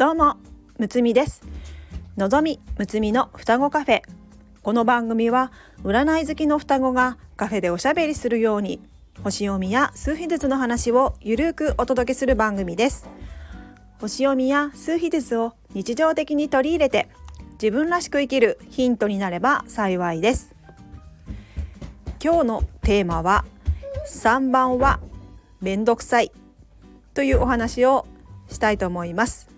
どうもむつみです。のぞみむつみの双子カフェ。この番組は占い好きの双子がカフェでおしゃべりするように星読みや数秘術の話をゆるくお届けする番組です。星読みや数秘術を日常的に取り入れて自分らしく生きるヒントになれば幸いです。今日のテーマは3番はめんどくさいというお話をしたいと思います、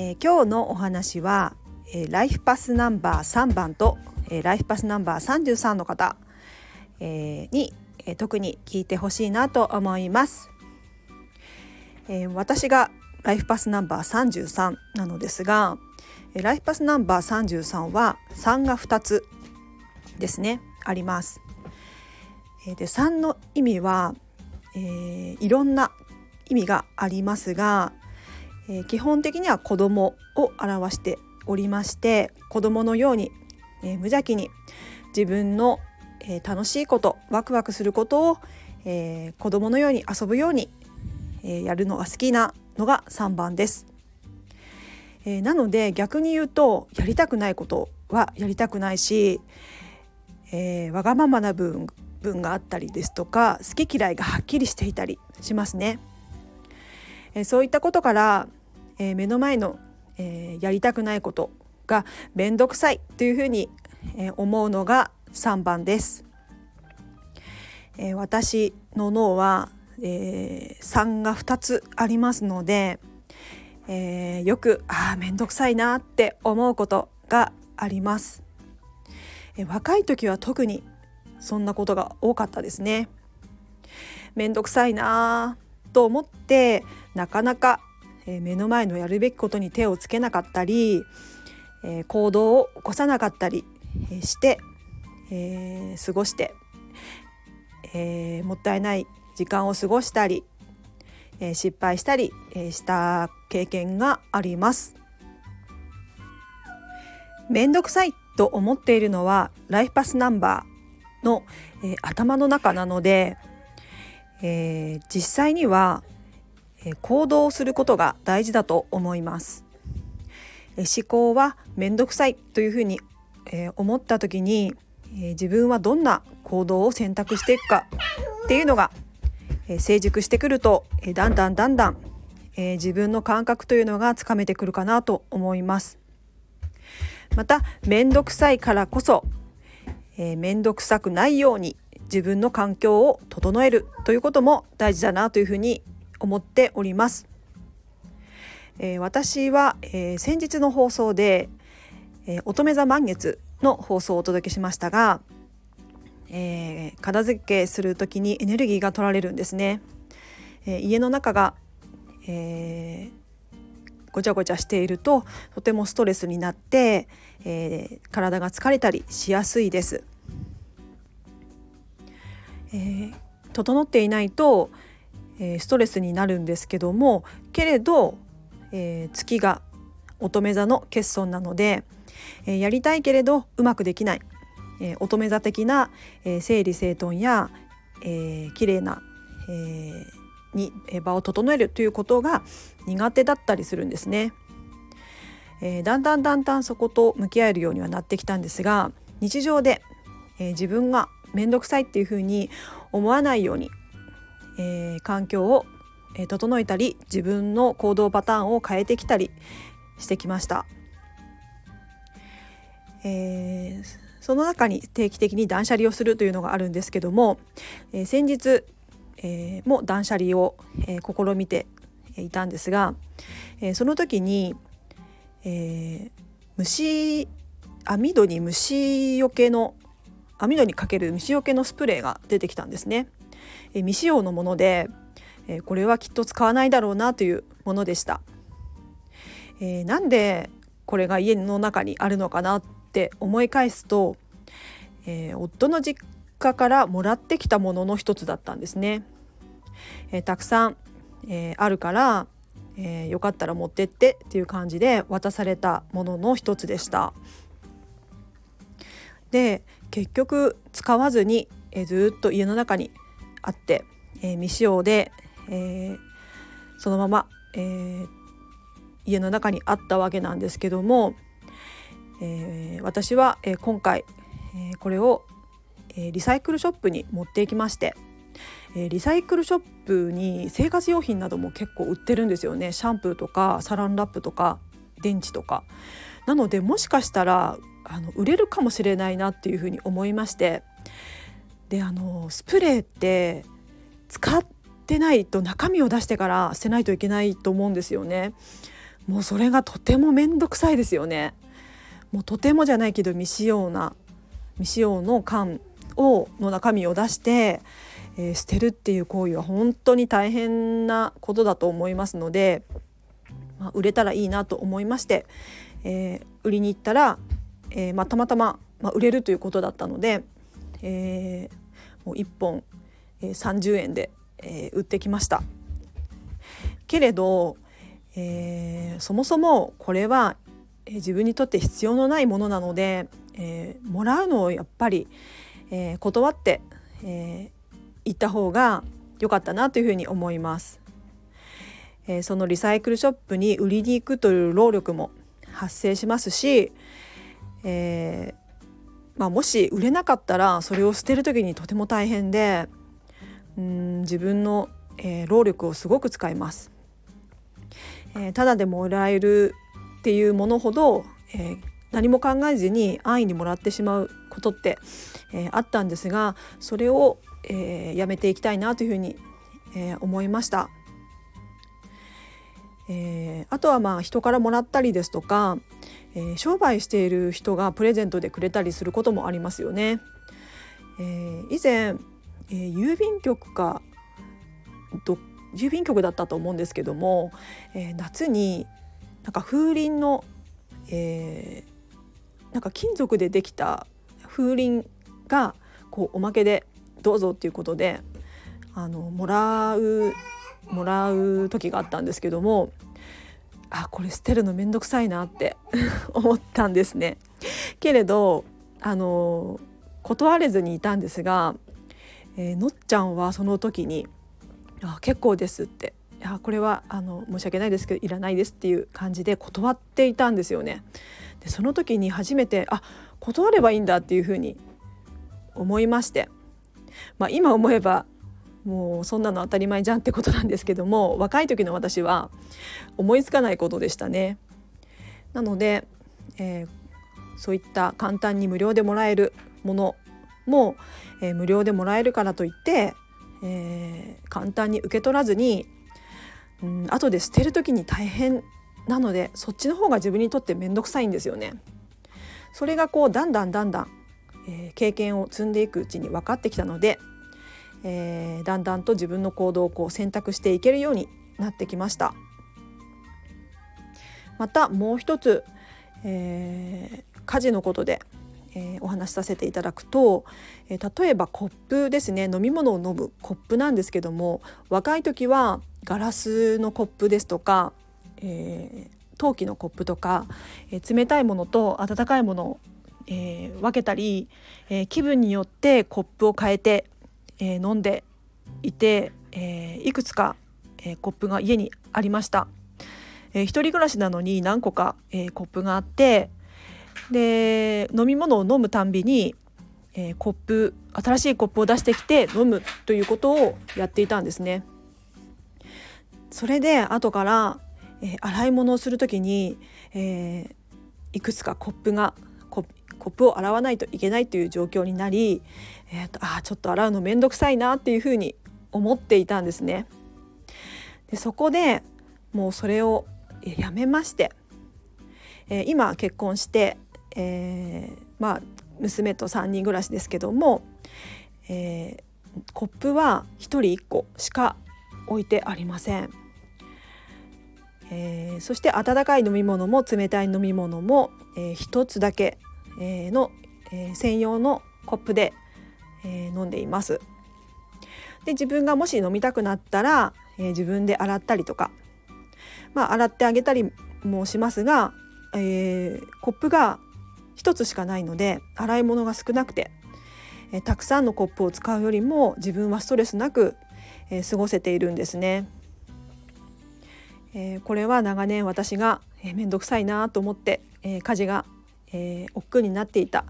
えー、今日のお話は、えー、ライフパスナンバー3番と、えー、ライフパスナンバー33の方、えに、え特に聞いてほしいなと思います、え私がライフパスナンバー33なのですがえライフパスナンバー33は3が2つですねあります。えで3の意味は、え、いろんな意味がありますが、えー、基本的には子供を表しておりまして子供のように、えー、無邪気に自分の、えー、楽しいことワクワクすることを、えー、子供のように遊ぶように、え、やるのが好きなのが3番です。え、なので逆に言うとやりたくないことはやりたくないし、え、わがままな分分があったりですとか好き嫌いがはっきりしていたりしますね。えそういったことから、え目の前の、えやりたくないことが面倒くさいというふうに、え思うのが3番です。え私の脳は、えー、3が2つありますので、えー、よくああ面倒くさいなって思うことがあります、え若い時は特にそんなことが多かったですね面倒くさいなと思ってなかなか、え目の前のやるべきことに手をつけなかったり、え行動を起こさなかったりして、え、過ごして、え、もったいない時間を過ごしたり、え、失敗したり、えした経験があります。めんどくさいと思っているのはライフパスナンバーの、え頭の中なので、え実際には行動をすることが大事だと思います。思考はめんどくさいというふうに、思った時に、自分はどんな行動を選択していくかっていうのが、成熟してくると、だんだんだんだん、自分の感覚というのがつかめてくるかなと思います。まためんどくさいからこそ、えー、めんどくさくないように自分の環境を整えるということも大事だなというふうに思っております。えー、私は、えー、先日の放送で、えー、乙女座満月の放送をお届けしましたが、えー、片付けする時にエネルギーが取られるんですね。えー、家の中が、えー、ごちゃごちゃしているととてもストレスになって、えー、体が疲れたりしやすいです。えー、整っていないと、えー、ストレスになるんですけどもけれど、えー、月が乙女座の欠損なので、えー、やりたいけれどうまくできない、えー、乙女座的な、えー、整理整頓や、えー、綺麗な、えー、に場を整えるということが苦手だったりするんですね。えー、だんだんだんだんそこと向き合えるようにはなってきたんですが日常で、えー、自分が面倒くさいっていうふうに思わないようにえー、環境を整えたり自分の行動パターンを変えてきたりしてきました。えー、その中に定期的に断捨離をするというのがあるんですけども、えー、先日、えー、も断捨離を、え試みていたんですが、えその時に、え虫網戸に虫よけの網戸にかける虫よけのスプレーが出てきたんですね。え未使用のもので、えこれはきっと使わないだろうなというものでした。えー、なんでこれが家の中にあるのかなって思い返すと、えー、夫の実家からもらってきたものの一つだったんですね。えー、たくさん、えあるから、えよかったら持ってってっていう感じで渡されたものの一つでした。で結局使わずに、えずっと家の中にあって、えー、未使用で、えー、そのまま、えー、家の中にあったわけなんですけども、えー、私は、えー、今回、えー、これを、えリサイクルショップに持っていきまして、えリサイクルショップに生活用品なども結構売ってるんですよねシャンプーとかサランラップとか電池とか。なのでもしかしたらあの売れるかもしれないなっていうふうに思いましてであのスプレーって使ってないと中身を出してから捨てないといけないと思うんですよね。もうそれがとても面倒くさいですよね。もうとてもじゃないけど未使用な未使用の缶をの中身を出して、えー、捨てるっていう行為は本当に大変なことだと思いますので、まあ、売れたらいいなと思いまして、えー、売りに行ったら、えーまあ、たまたま、まあ、売れるということだったので、えー、もう1本、えー、30円で、えー、売ってきました。けれど、えー、そもそもこれは、え、自分にとって必要のないものなので、え、もらうのをやっぱり、え、断って、え、行った方が良かったなというふうに思います。え、そのリサイクルショップに売りに行くという労力も発生しますし、えーまあ、もし売れなかったらそれを捨てる時にとても大変でうん自分の、えー、労力をすごく使います。えー、ただでもらえるっていうものほど、えー、何も考えずに安易にもらってしまうことって、えー、あったんですがそれを、えー、やめていきたいなというふうに、えー、思いました。えー、あとはまあ人からもらったりですとか、えー、商売している人がプレゼントでくれたりすることもありますよね。えー、以前、え、郵便局か郵便局だったと思うんですけども、え、夏になんか風鈴の、え、なんか金属でできた風鈴がこうおまけでどうぞっていうことであのもらうもらう時があったんですけどもあこれ捨てるの面倒くさいなって 思ったんですね。けれどあの断れずにいたんですが、えー、のっちゃんはその時に「あ結構です」って「いやこれはあの申し訳ないですけどいらないです」っていう感じで断っていたんですよね。でその時に初めてあ断ればいいんだっていうふうに思いまして、まあ、今思えばもうそんなの当たり前じゃんってことなんですけども 若い時の私は思いつかないことでしたね。なので、えー、そういった簡単に無料でもらえるものも、えー、無料でもらえるからといって、えー、簡単に受け取らずに、うん、後で捨てる時に大変なのでそっちの方が自分にとって面倒くさいんですよね。それがこうだんだんだんだん、えー、経験を積んでいくうちに分かってきたのでえー、だんだんと自分の行動をこう選択していけるようになってきました。またもう一つ、えー、家事のことで、えー、お話しさせていただくと、えー、例えばコップですね。飲み物を飲むコップなんですけども若い時はガラスのコップですとか、えー、陶器のコップとか、えー、冷たいものと温かいものを、え、分けたり、えー、気分によってコップを変えてえー、飲んでいて、えー、いくつか、えー、コップが家にありました、えー、一人暮らしなのに何個か、えー、コップがあってで飲み物を飲むたんびに、えー、コップ新しいコップを出してきて飲むということをやっていたんですね。それで後から、えー、洗い物をする時に、えー、いくつかコップがコップを洗わないといけないという状況になり、えーと、あちょっと洗うの面倒くさいなっていうふうに思っていたんですね。でそこでもうそれをやめまして、えー、今結婚して、えー、まあ娘と3人暮らしですけども、えー、コップは1人1個しか置いてありません。えー、そして温かい飲み物も冷たい飲み物も、えー、1つだけの、え専用のコップで、え飲んでいます。で自分がもし飲みたくなったら、え自分で洗ったりとか、まあ、洗ってあげたりもしますが、えー、コップが1つしかないので洗い物が少なくて、えー、たくさんのコップを使うよりも自分はストレスなく、えー、過ごせているんですね。えー、これは長年私が、えー、くさいなと思って、えー、家事が、えー、億劫になっていた、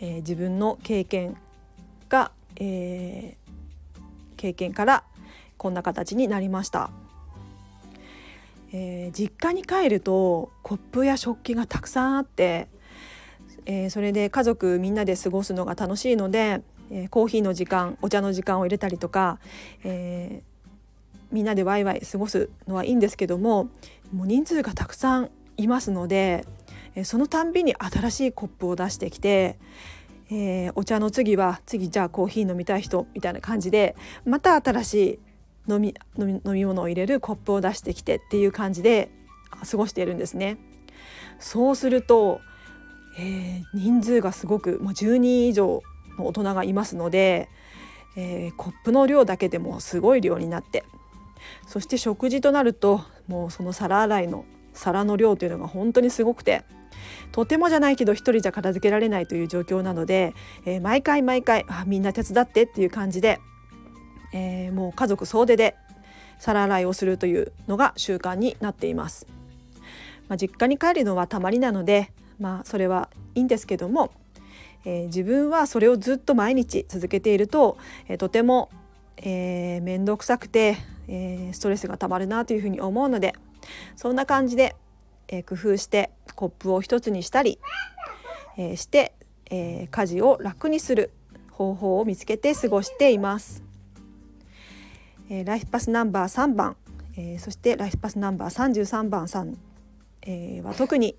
えー、自分の経験が、えー、経験からこんな形になりました。えー、実家に帰るとコップや食器がたくさんあって、えー、それで家族みんなで過ごすのが楽しいので、えー、コーヒーの時間お茶の時間を入れたりとか、えみんなでワイワイ過ごすのはいいんですけどももう人数がたくさんいますので、えそのたんびに新しいコップを出してきて、えお茶の次は次じゃあコーヒー飲みたい人みたいな感じでまた新しい飲み飲み物を入れるコップを出してきてっていう感じで過ごしているんですね。そうすると、えー、人数がすごくもう10人以上の大人がいますので、えー、コップの量だけでもすごい量になってそして食事となるともうその皿洗いの皿の量というのが本当にすごくてとてもじゃないけど一人じゃ片付けられないという状況なので、えー、毎回毎回あみんな手伝ってっていう感じでえー、もう家族総出で皿洗いをするというのが習慣になっています。まあ、実家に帰るのはたまりなので、まあ、それはいいんですけども、えー、自分はそれをずっと毎日続けていると、えー、とても、えー、面倒くさくて、えー、ストレスがたまるなというふうに思うのでそんな感じで、えー、工夫してコップを一つにしたり、えー、して、えー、家事を楽にする方法を見つけて過ごしています。え、ライフパスナンバー3番、え、そしてライフパスナンバー33番さん、え、は特に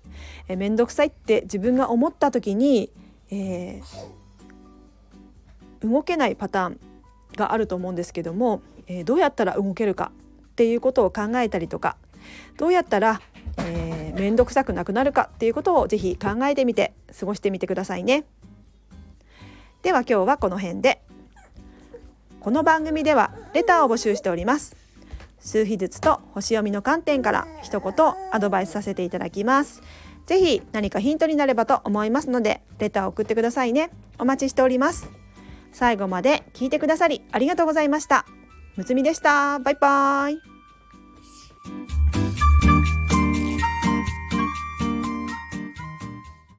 面倒、えー、くさいって自分が思った時に、え、動けないパターンがあると思うんですけども、え、どうやったら動けるかっていうことを考えたりとかどうやったらえー、めんどくさくなくなるかっていうことをぜひ考えてみて過ごしてみてくださいね。では今日はこの辺で。この番組ではレターを募集しております。数秘術と星読みの観点から一言アドバイスさせていただきます。ぜひ何かヒントになればと思いますのでレターを送ってくださいね。お待ちしております。最後まで聞いてくださりありがとうございました。むつみでした。バイバーイ。